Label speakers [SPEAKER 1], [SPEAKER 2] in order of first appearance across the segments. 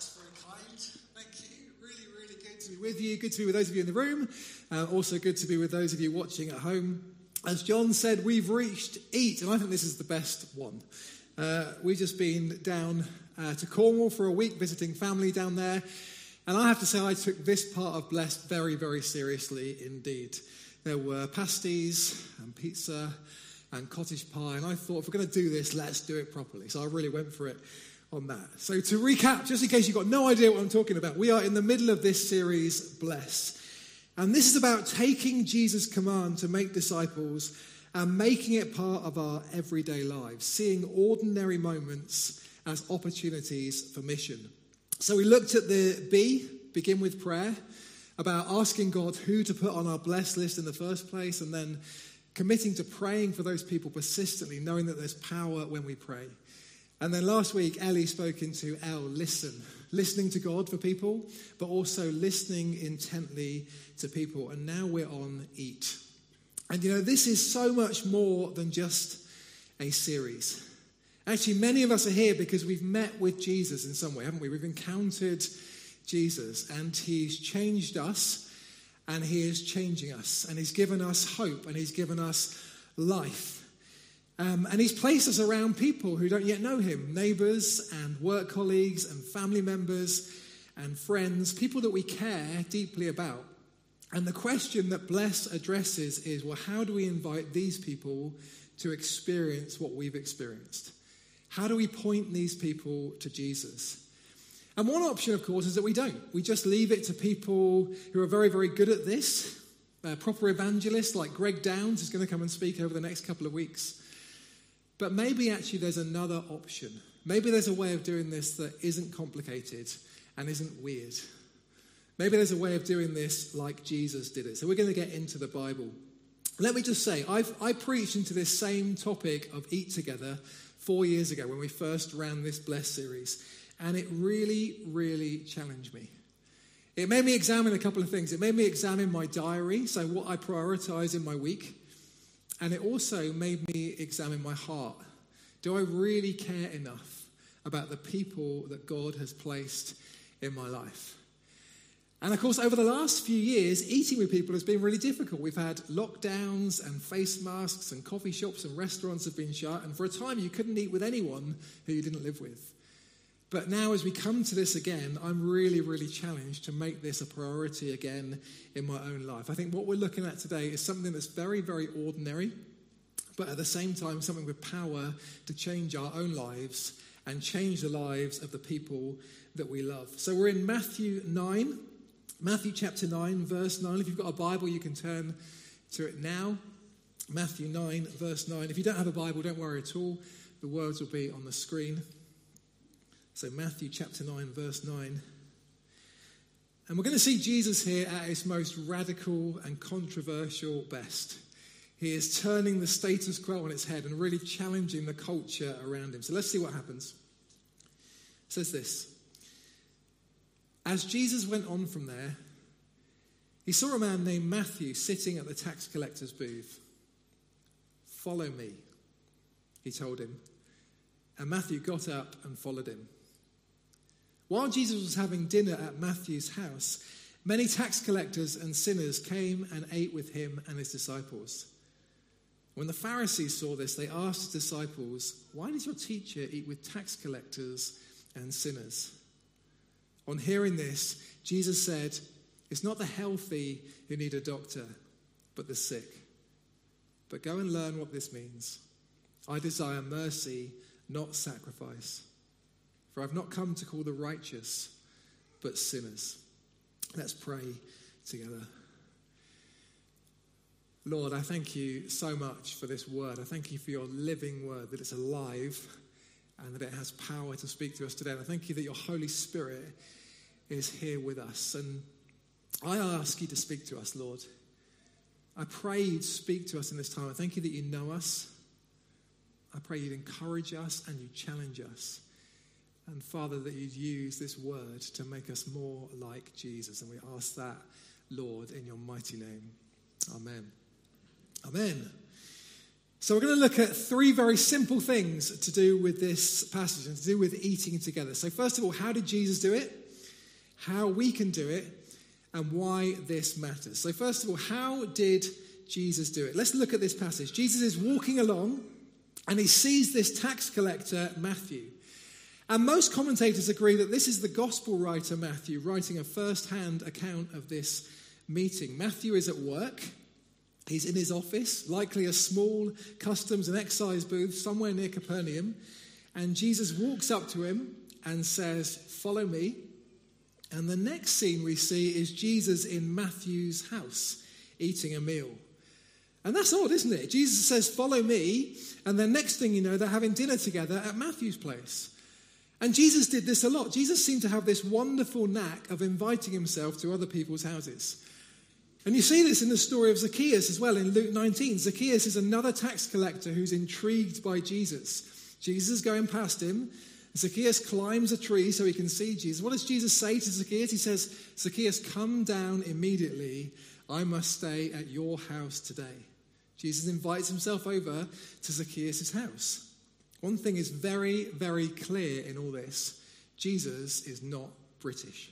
[SPEAKER 1] that's very kind. Thank you. Really, really good to be with you. Good to be with those of you in the room. Uh, also, good to be with those of you watching at home. As John said, we've reached Eat, and I think this is the best one. Uh, we've just been down uh, to Cornwall for a week visiting family down there. And I have to say, I took this part of Bless very, very seriously indeed. There were pasties and pizza and cottage pie, and I thought, if we're going to do this, let's do it properly. So I really went for it on that. So, to recap, just in case you've got no idea what I'm talking about, we are in the middle of this series, Bless. And this is about taking Jesus' command to make disciples and making it part of our everyday lives, seeing ordinary moments as opportunities for mission. So, we looked at the B, begin with prayer, about asking God who to put on our blessed list in the first place, and then committing to praying for those people persistently, knowing that there's power when we pray. And then last week, Ellie spoke into L, listen. Listening to God for people, but also listening intently to people. And now we're on Eat. And you know, this is so much more than just a series. Actually, many of us are here because we've met with Jesus in some way, haven't we? We've encountered Jesus, and He's changed us, and He is changing us, and He's given us hope, and He's given us life. Um, and he's placed us around people who don't yet know him neighbors and work colleagues and family members and friends, people that we care deeply about. And the question that Bless addresses is well, how do we invite these people to experience what we've experienced? How do we point these people to Jesus? And one option, of course, is that we don't. We just leave it to people who are very, very good at this. A proper evangelist like Greg Downes is going to come and speak over the next couple of weeks. But maybe actually there's another option. Maybe there's a way of doing this that isn't complicated and isn't weird. Maybe there's a way of doing this like Jesus did it. So we're going to get into the Bible. Let me just say, I've, I preached into this same topic of Eat Together four years ago when we first ran this Bless series. And it really, really challenged me. It made me examine a couple of things. It made me examine my diary, so what I prioritize in my week. And it also made me examine my heart. Do I really care enough about the people that God has placed in my life? And of course, over the last few years, eating with people has been really difficult. We've had lockdowns and face masks, and coffee shops and restaurants have been shut. And for a time, you couldn't eat with anyone who you didn't live with. But now, as we come to this again, I'm really, really challenged to make this a priority again in my own life. I think what we're looking at today is something that's very, very ordinary, but at the same time, something with power to change our own lives and change the lives of the people that we love. So we're in Matthew 9, Matthew chapter 9, verse 9. If you've got a Bible, you can turn to it now. Matthew 9, verse 9. If you don't have a Bible, don't worry at all. The words will be on the screen. So, Matthew chapter 9, verse 9. And we're going to see Jesus here at his most radical and controversial best. He is turning the status quo on its head and really challenging the culture around him. So let's see what happens. It says this As Jesus went on from there, he saw a man named Matthew sitting at the tax collector's booth. Follow me, he told him. And Matthew got up and followed him. While Jesus was having dinner at Matthew's house, many tax collectors and sinners came and ate with him and his disciples. When the Pharisees saw this, they asked his disciples, Why does your teacher eat with tax collectors and sinners? On hearing this, Jesus said, It's not the healthy who need a doctor, but the sick. But go and learn what this means. I desire mercy, not sacrifice for I've not come to call the righteous, but sinners. Let's pray together. Lord, I thank you so much for this word. I thank you for your living word, that it's alive and that it has power to speak to us today. And I thank you that your Holy Spirit is here with us. And I ask you to speak to us, Lord. I pray you'd speak to us in this time. I thank you that you know us. I pray you'd encourage us and you challenge us. And Father, that you'd use this word to make us more like Jesus. And we ask that, Lord, in your mighty name. Amen. Amen. So, we're going to look at three very simple things to do with this passage and to do with eating together. So, first of all, how did Jesus do it? How we can do it, and why this matters. So, first of all, how did Jesus do it? Let's look at this passage. Jesus is walking along and he sees this tax collector, Matthew. And most commentators agree that this is the gospel writer, Matthew, writing a first hand account of this meeting. Matthew is at work. He's in his office, likely a small customs and excise booth somewhere near Capernaum. And Jesus walks up to him and says, Follow me. And the next scene we see is Jesus in Matthew's house eating a meal. And that's odd, isn't it? Jesus says, Follow me. And the next thing you know, they're having dinner together at Matthew's place. And Jesus did this a lot. Jesus seemed to have this wonderful knack of inviting himself to other people's houses. And you see this in the story of Zacchaeus as well in Luke 19. Zacchaeus is another tax collector who's intrigued by Jesus. Jesus is going past him. Zacchaeus climbs a tree so he can see Jesus. What does Jesus say to Zacchaeus? He says, Zacchaeus, come down immediately. I must stay at your house today. Jesus invites himself over to Zacchaeus' house. One thing is very, very clear in all this Jesus is not British.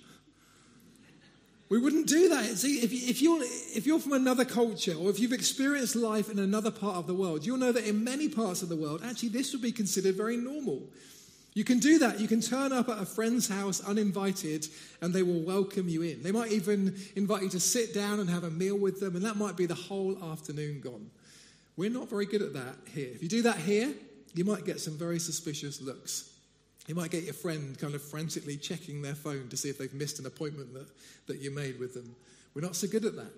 [SPEAKER 1] We wouldn't do that. See, if, if, you're, if you're from another culture or if you've experienced life in another part of the world, you'll know that in many parts of the world, actually, this would be considered very normal. You can do that. You can turn up at a friend's house uninvited and they will welcome you in. They might even invite you to sit down and have a meal with them, and that might be the whole afternoon gone. We're not very good at that here. If you do that here, you might get some very suspicious looks. You might get your friend kind of frantically checking their phone to see if they've missed an appointment that, that you made with them. We're not so good at that.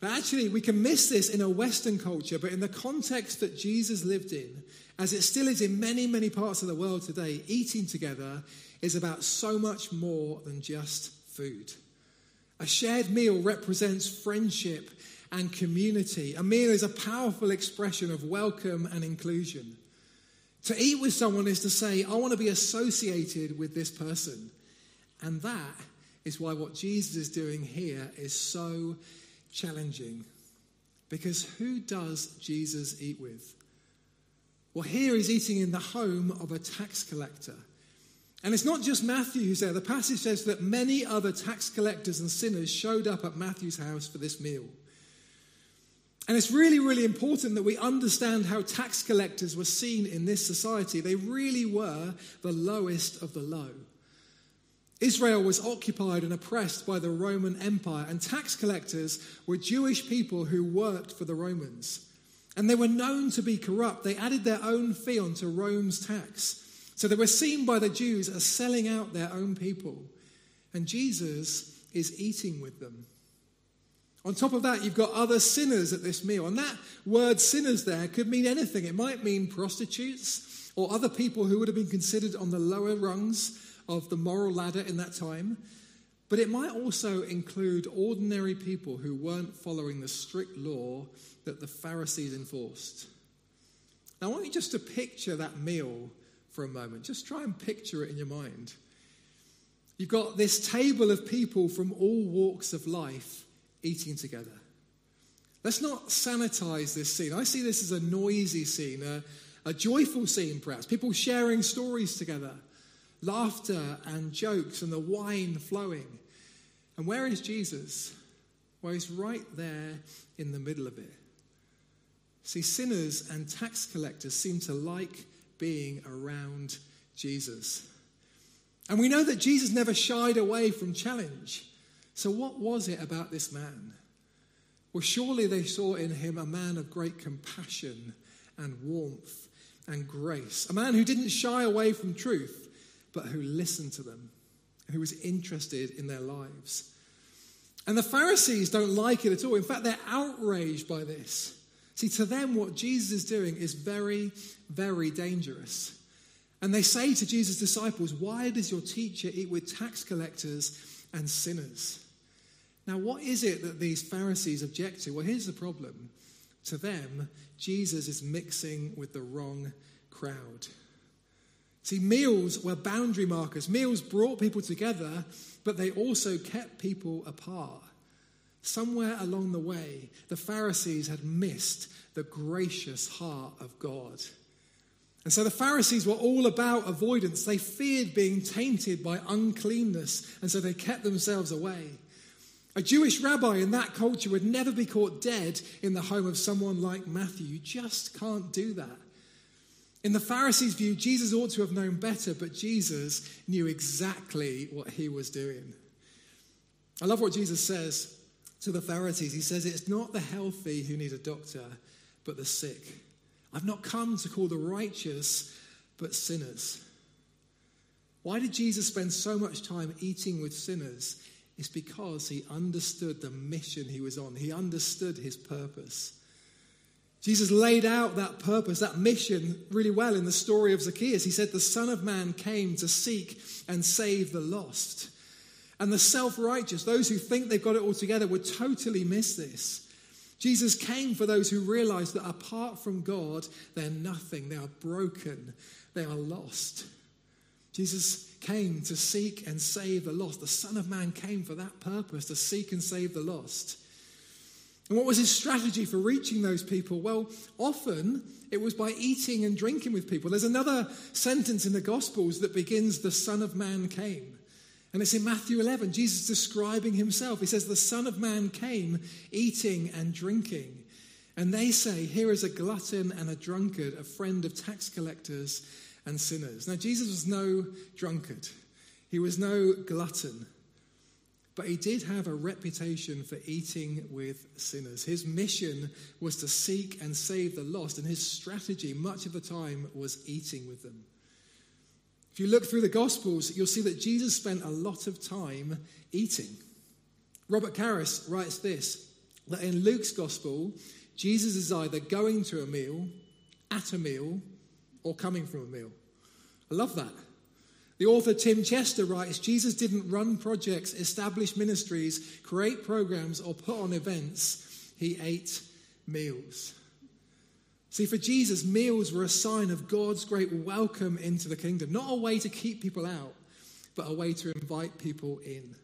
[SPEAKER 1] But actually, we can miss this in a Western culture, but in the context that Jesus lived in, as it still is in many, many parts of the world today, eating together is about so much more than just food. A shared meal represents friendship and community. A meal is a powerful expression of welcome and inclusion. To eat with someone is to say, I want to be associated with this person. And that is why what Jesus is doing here is so challenging. Because who does Jesus eat with? Well, here he's eating in the home of a tax collector. And it's not just Matthew who's there. The passage says that many other tax collectors and sinners showed up at Matthew's house for this meal. And it's really, really important that we understand how tax collectors were seen in this society. They really were the lowest of the low. Israel was occupied and oppressed by the Roman Empire, and tax collectors were Jewish people who worked for the Romans. And they were known to be corrupt. They added their own fee onto Rome's tax. So they were seen by the Jews as selling out their own people. And Jesus is eating with them. On top of that, you've got other sinners at this meal. And that word sinners there could mean anything. It might mean prostitutes or other people who would have been considered on the lower rungs of the moral ladder in that time. But it might also include ordinary people who weren't following the strict law that the Pharisees enforced. Now, I want you just to picture that meal for a moment. Just try and picture it in your mind. You've got this table of people from all walks of life eating together. Let's not sanitize this scene. I see this as a noisy scene, a, a joyful scene, perhaps. People sharing stories together, laughter and jokes, and the wine flowing. And where is Jesus? Well, he's right there in the middle of it. See, sinners and tax collectors seem to like being around Jesus. And we know that Jesus never shied away from challenge. So, what was it about this man? Well, surely they saw in him a man of great compassion and warmth and grace, a man who didn't shy away from truth, but who listened to them, who was interested in their lives. And the Pharisees don't like it at all. In fact, they're outraged by this. See, to them, what Jesus is doing is very, very dangerous. And they say to Jesus' disciples, Why does your teacher eat with tax collectors and sinners. Now, what is it that these Pharisees object to? Well, here's the problem. To them, Jesus is mixing with the wrong crowd. See, meals were boundary markers. Meals brought people together, but they also kept people apart. Somewhere along the way, the Pharisees had missed the gracious heart of God. And so the Pharisees were all about avoidance. They feared being tainted by uncleanness, and so they kept themselves away. A Jewish rabbi in that culture would never be caught dead in the home of someone like Matthew. You just can't do that. In the Pharisees' view, Jesus ought to have known better, but Jesus knew exactly what he was doing. I love what Jesus says to the Pharisees. He says, It's not the healthy who need a doctor, but the sick. I've not come to call the righteous, but sinners. Why did Jesus spend so much time eating with sinners? It's because he understood the mission he was on, he understood his purpose. Jesus laid out that purpose, that mission, really well in the story of Zacchaeus. He said, The Son of Man came to seek and save the lost. And the self righteous, those who think they've got it all together, would totally miss this. Jesus came for those who realize that apart from God, they're nothing. They are broken. They are lost. Jesus came to seek and save the lost. The Son of Man came for that purpose, to seek and save the lost. And what was his strategy for reaching those people? Well, often it was by eating and drinking with people. There's another sentence in the Gospels that begins, The Son of Man came. And it's in Matthew 11, Jesus describing himself. He says, The Son of Man came eating and drinking. And they say, Here is a glutton and a drunkard, a friend of tax collectors and sinners. Now, Jesus was no drunkard, he was no glutton, but he did have a reputation for eating with sinners. His mission was to seek and save the lost, and his strategy, much of the time, was eating with them. If you look through the Gospels, you'll see that Jesus spent a lot of time eating. Robert Karris writes this that in Luke's Gospel, Jesus is either going to a meal, at a meal, or coming from a meal. I love that. The author Tim Chester writes Jesus didn't run projects, establish ministries, create programs, or put on events. He ate meals. See, for Jesus, meals were a sign of God's great welcome into the kingdom, not a way to keep people out, but a way to invite people in.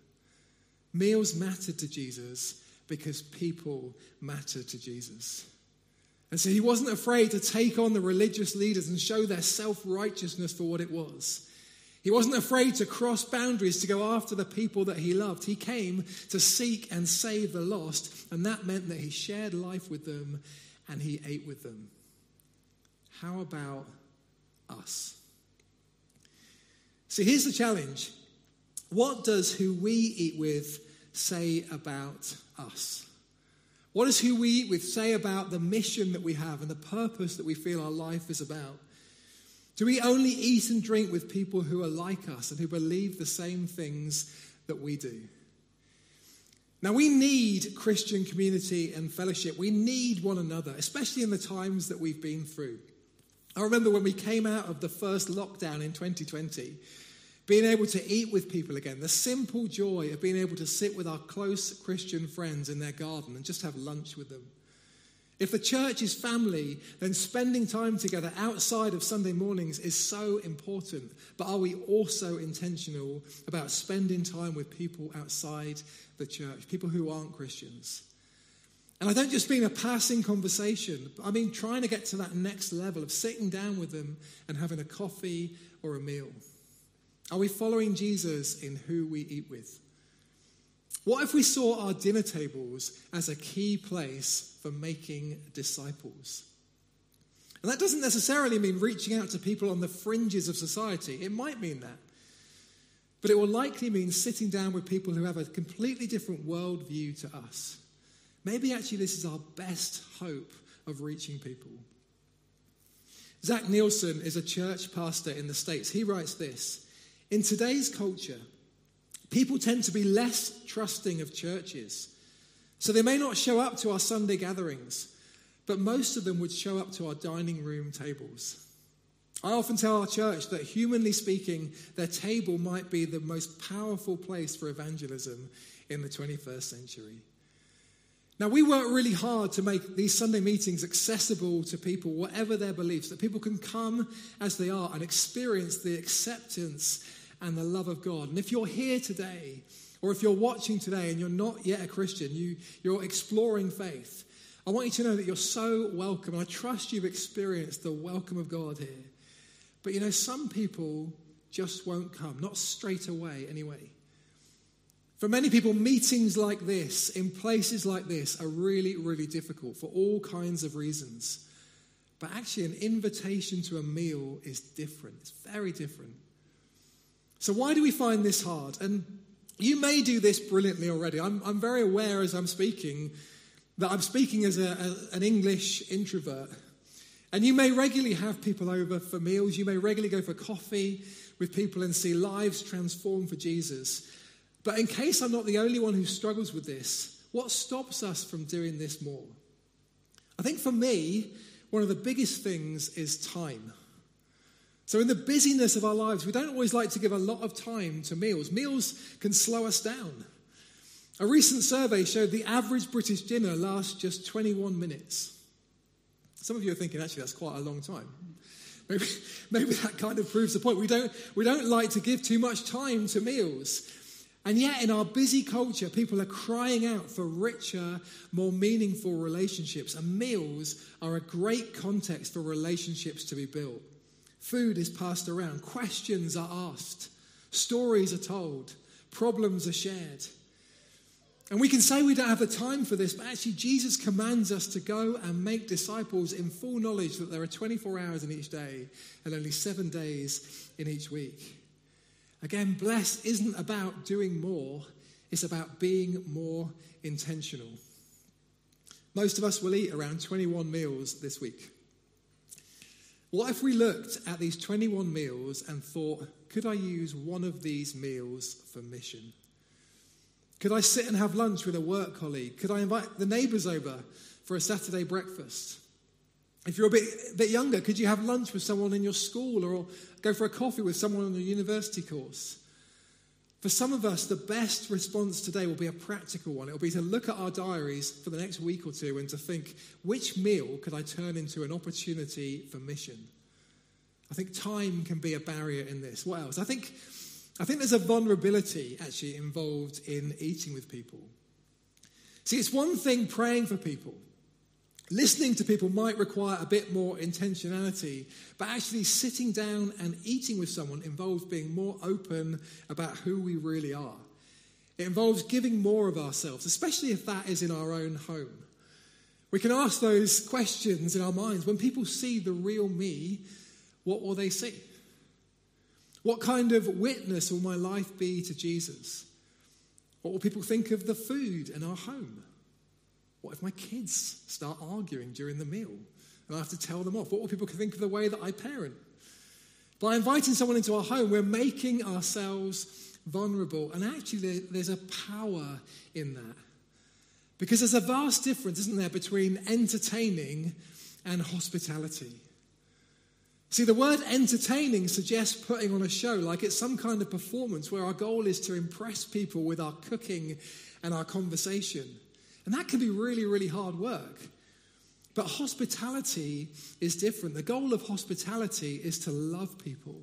[SPEAKER 1] Meals mattered to Jesus because people mattered to Jesus. And so he wasn't afraid to take on the religious leaders and show their self righteousness for what it was. He wasn't afraid to cross boundaries to go after the people that he loved. He came to seek and save the lost, and that meant that he shared life with them and he ate with them. How about us? See, here's the challenge. What does who we eat with say about us? What does who we eat with say about the mission that we have and the purpose that we feel our life is about? Do we only eat and drink with people who are like us and who believe the same things that we do? Now, we need Christian community and fellowship. We need one another, especially in the times that we've been through. I remember when we came out of the first lockdown in 2020, being able to eat with people again, the simple joy of being able to sit with our close Christian friends in their garden and just have lunch with them. If the church is family, then spending time together outside of Sunday mornings is so important. But are we also intentional about spending time with people outside the church, people who aren't Christians? And I don't just mean a passing conversation, I mean trying to get to that next level of sitting down with them and having a coffee or a meal. Are we following Jesus in who we eat with? What if we saw our dinner tables as a key place for making disciples? And that doesn't necessarily mean reaching out to people on the fringes of society. It might mean that. But it will likely mean sitting down with people who have a completely different worldview to us Maybe actually this is our best hope of reaching people. Zach Nielsen is a church pastor in the States. He writes this In today's culture, people tend to be less trusting of churches. So they may not show up to our Sunday gatherings, but most of them would show up to our dining room tables. I often tell our church that, humanly speaking, their table might be the most powerful place for evangelism in the 21st century. Now, we work really hard to make these Sunday meetings accessible to people, whatever their beliefs, that people can come as they are and experience the acceptance and the love of God. And if you're here today or if you're watching today and you're not yet a Christian, you, you're exploring faith, I want you to know that you're so welcome. And I trust you've experienced the welcome of God here. But you know, some people just won't come, not straight away anyway. For many people, meetings like this, in places like this, are really, really difficult for all kinds of reasons. But actually, an invitation to a meal is different. It's very different. So, why do we find this hard? And you may do this brilliantly already. I'm, I'm very aware as I'm speaking that I'm speaking as a, a, an English introvert. And you may regularly have people over for meals. You may regularly go for coffee with people and see lives transformed for Jesus. But in case I'm not the only one who struggles with this, what stops us from doing this more? I think for me, one of the biggest things is time. So, in the busyness of our lives, we don't always like to give a lot of time to meals. Meals can slow us down. A recent survey showed the average British dinner lasts just 21 minutes. Some of you are thinking, actually, that's quite a long time. Maybe, maybe that kind of proves the point. We don't, we don't like to give too much time to meals. And yet, in our busy culture, people are crying out for richer, more meaningful relationships. And meals are a great context for relationships to be built. Food is passed around, questions are asked, stories are told, problems are shared. And we can say we don't have the time for this, but actually, Jesus commands us to go and make disciples in full knowledge that there are 24 hours in each day and only seven days in each week. Again, Bless isn't about doing more, it's about being more intentional. Most of us will eat around 21 meals this week. What if we looked at these 21 meals and thought, could I use one of these meals for mission? Could I sit and have lunch with a work colleague? Could I invite the neighbours over for a Saturday breakfast? If you're a bit, bit younger, could you have lunch with someone in your school or go for a coffee with someone on a university course? For some of us, the best response today will be a practical one. It will be to look at our diaries for the next week or two and to think, which meal could I turn into an opportunity for mission? I think time can be a barrier in this. What else? I think I think there's a vulnerability actually involved in eating with people. See, it's one thing praying for people. Listening to people might require a bit more intentionality, but actually sitting down and eating with someone involves being more open about who we really are. It involves giving more of ourselves, especially if that is in our own home. We can ask those questions in our minds. When people see the real me, what will they see? What kind of witness will my life be to Jesus? What will people think of the food in our home? What if my kids start arguing during the meal and I have to tell them off? What will people think of the way that I parent? By inviting someone into our home, we're making ourselves vulnerable. And actually, there's a power in that. Because there's a vast difference, isn't there, between entertaining and hospitality. See, the word entertaining suggests putting on a show, like it's some kind of performance where our goal is to impress people with our cooking and our conversation. And that can be really, really hard work. But hospitality is different. The goal of hospitality is to love people.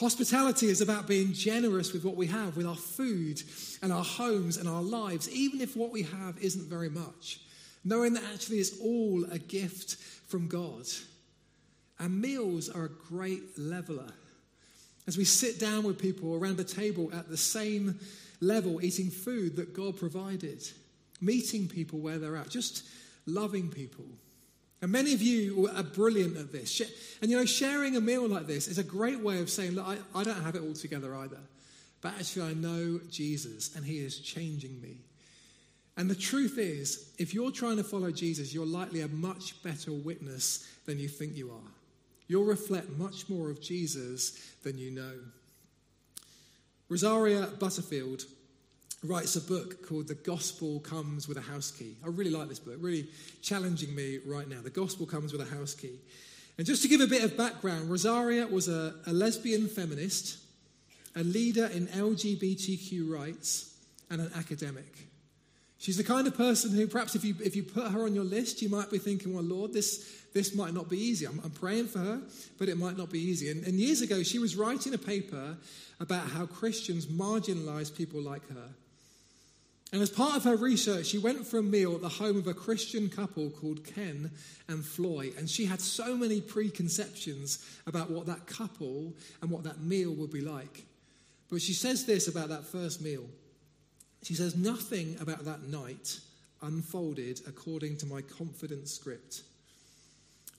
[SPEAKER 1] Hospitality is about being generous with what we have, with our food and our homes and our lives, even if what we have isn't very much. Knowing that actually it's all a gift from God. And meals are a great leveler. As we sit down with people around the table at the same level, eating food that God provided, meeting people where they're at, just loving people. And many of you are brilliant at this. And you know, sharing a meal like this is a great way of saying, look, I, I don't have it all together either. But actually, I know Jesus and he is changing me. And the truth is, if you're trying to follow Jesus, you're likely a much better witness than you think you are. You'll reflect much more of Jesus than you know. Rosaria Butterfield writes a book called The Gospel Comes with a House Key. I really like this book, really challenging me right now. The Gospel Comes with a House Key. And just to give a bit of background, Rosaria was a, a lesbian feminist, a leader in LGBTQ rights, and an academic. She's the kind of person who, perhaps, if you, if you put her on your list, you might be thinking, well, Lord, this, this might not be easy. I'm, I'm praying for her, but it might not be easy. And, and years ago, she was writing a paper about how Christians marginalize people like her And as part of her research, she went for a meal at the home of a Christian couple called Ken and Floy. And she had so many preconceptions about what that couple and what that meal would be like. But she says this about that first meal. She says, Nothing about that night unfolded according to my confident script.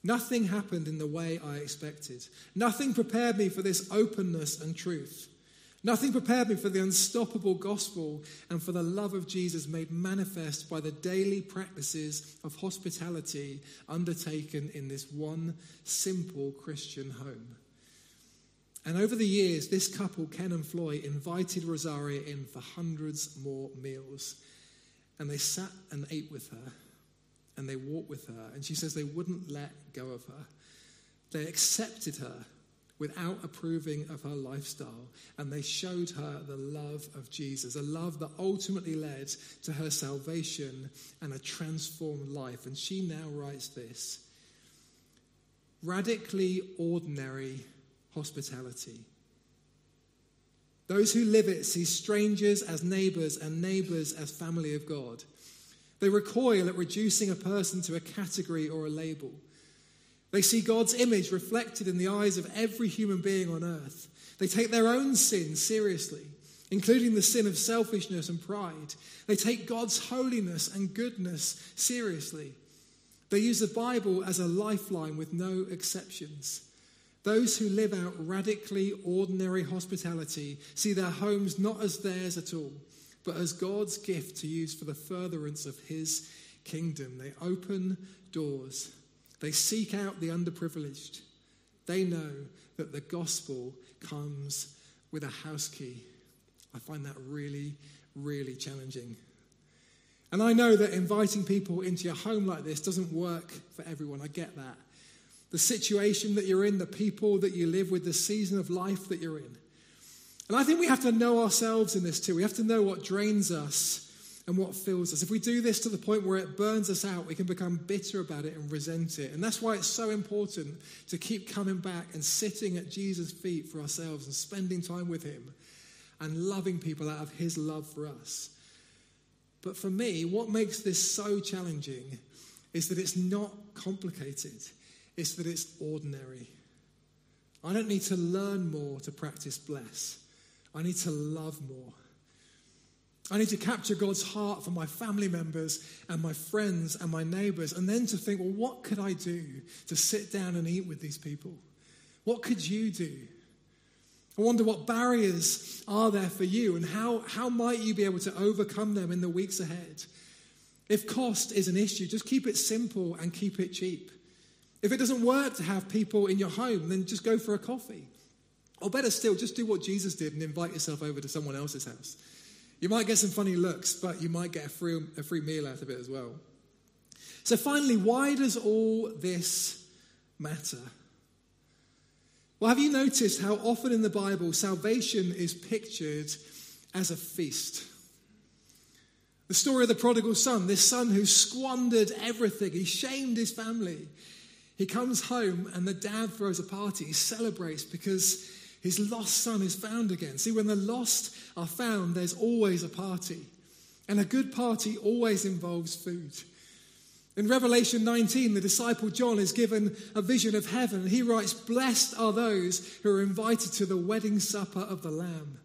[SPEAKER 1] Nothing happened in the way I expected. Nothing prepared me for this openness and truth. Nothing prepared me for the unstoppable gospel and for the love of Jesus made manifest by the daily practices of hospitality undertaken in this one simple Christian home. And over the years, this couple, Ken and Floy, invited Rosaria in for hundreds more meals. And they sat and ate with her, and they walked with her. And she says they wouldn't let go of her. They accepted her without approving of her lifestyle. And they showed her the love of Jesus, a love that ultimately led to her salvation and a transformed life. And she now writes this radically ordinary hospitality. Those who live it see strangers as neighbors and neighbors as family of God. They recoil at reducing a person to a category or a label. They see God's image reflected in the eyes of every human being on earth. They take their own sin seriously, including the sin of selfishness and pride. They take God's holiness and goodness seriously. They use the Bible as a lifeline with no exceptions. Those who live out radically ordinary hospitality see their homes not as theirs at all, but as God's gift to use for the furtherance of His kingdom. They open doors they seek out the underprivileged. They know that the gospel comes with a house key. I find that really, really challenging. And I know that inviting people into your home like this doesn't work for everyone. I get that. The situation that you're in, the people that you live with, the season of life that you're in. And I think we have to know ourselves in this too. We have to know what drains us and what fills us. If we do this to the point where it burns us out, we can become bitter about it and resent it. And that's why it's so important to keep coming back and sitting at Jesus' feet for ourselves and spending time with Him and loving people out of His love for us. But for me, what makes this so challenging is that it's not complicated, it's that it's ordinary. I don't need to learn more to practice bless, I need to love more. I need to capture God's heart for my family members and my friends and my neighbors, and then to think, well, what could I do to sit down and eat with these people? What could you do? I wonder what barriers are there for you and how, how might you be able to overcome them in the weeks ahead? If cost is an issue, just keep it simple and keep it cheap. If it doesn't work to have people in your home, then just go for a coffee. Or better still, just do what Jesus did and invite yourself over to someone else's house. You might get some funny looks, but you might get a free, a free meal out of it as well. So, finally, why does all this matter? Well, have you noticed how often in the Bible salvation is pictured as a feast? The story of the prodigal son, this son who squandered everything, he shamed his family. He comes home and the dad throws a party, he celebrates because his lost son is found again. See, when the lost are found, there's always a party. And a good party always involves food. In Revelation 19, the disciple John is given a vision of heaven. He writes, Blessed are those who are invited to the wedding supper of the Lamb.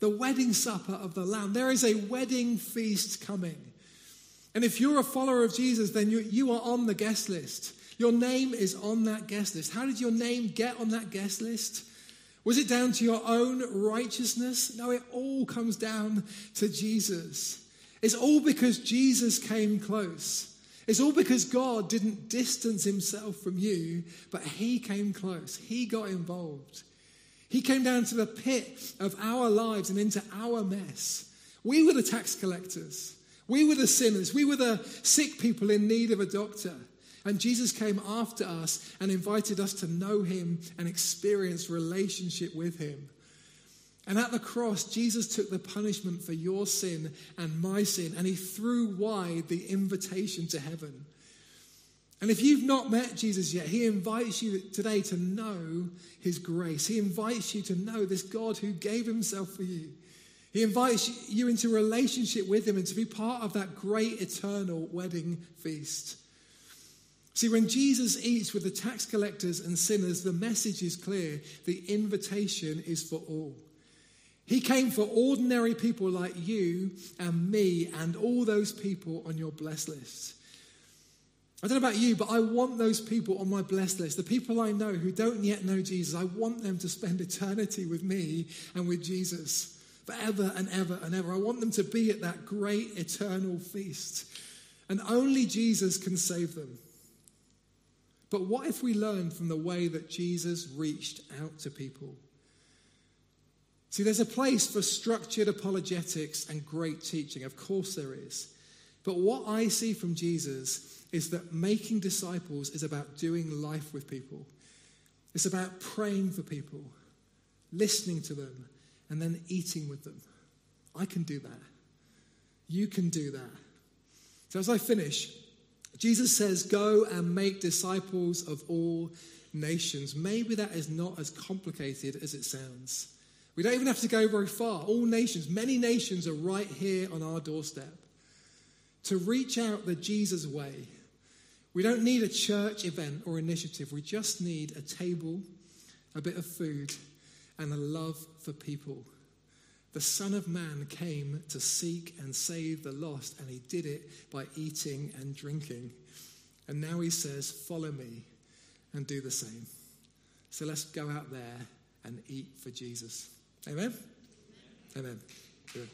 [SPEAKER 1] The wedding supper of the Lamb. There is a wedding feast coming. And if you're a follower of Jesus, then you, you are on the guest list. Your name is on that guest list. How did your name get on that guest list? Was it down to your own righteousness? No, it all comes down to Jesus. It's all because Jesus came close. It's all because God didn't distance himself from you, but he came close. He got involved. He came down to the pit of our lives and into our mess. We were the tax collectors. We were the sinners. We were the sick people in need of a doctor. And Jesus came after us and invited us to know him and experience relationship with him. And at the cross, Jesus took the punishment for your sin and my sin, and he threw wide the invitation to heaven. And if you've not met Jesus yet, he invites you today to know his grace. He invites you to know this God who gave himself for you. He invites you into relationship with Him and to be part of that great eternal wedding feast. See, when Jesus eats with the tax collectors and sinners, the message is clear. The invitation is for all. He came for ordinary people like you and me and all those people on your blessed list. I don't know about you, but I want those people on my blessed list, the people I know who don't yet know Jesus, I want them to spend eternity with me and with Jesus forever and ever and ever. I want them to be at that great eternal feast. And only Jesus can save them. But what if we learn from the way that Jesus reached out to people? See, there's a place for structured apologetics and great teaching. Of course, there is. But what I see from Jesus is that making disciples is about doing life with people. It's about praying for people, listening to them, and then eating with them. I can do that. You can do that. So, as I finish, Jesus says, Go and make disciples of all nations. Maybe that is not as complicated as it sounds. We don't even have to go very far. All nations, many nations are right here on our doorstep. To reach out the Jesus way, we don't need a church event or initiative. We just need a table, a bit of food, and a love for people. The Son of Man came to seek and save the lost, and he did it by eating and drinking. And now he says, Follow me and do the same. So let's go out there and eat for Jesus. Amen? Amen. Good.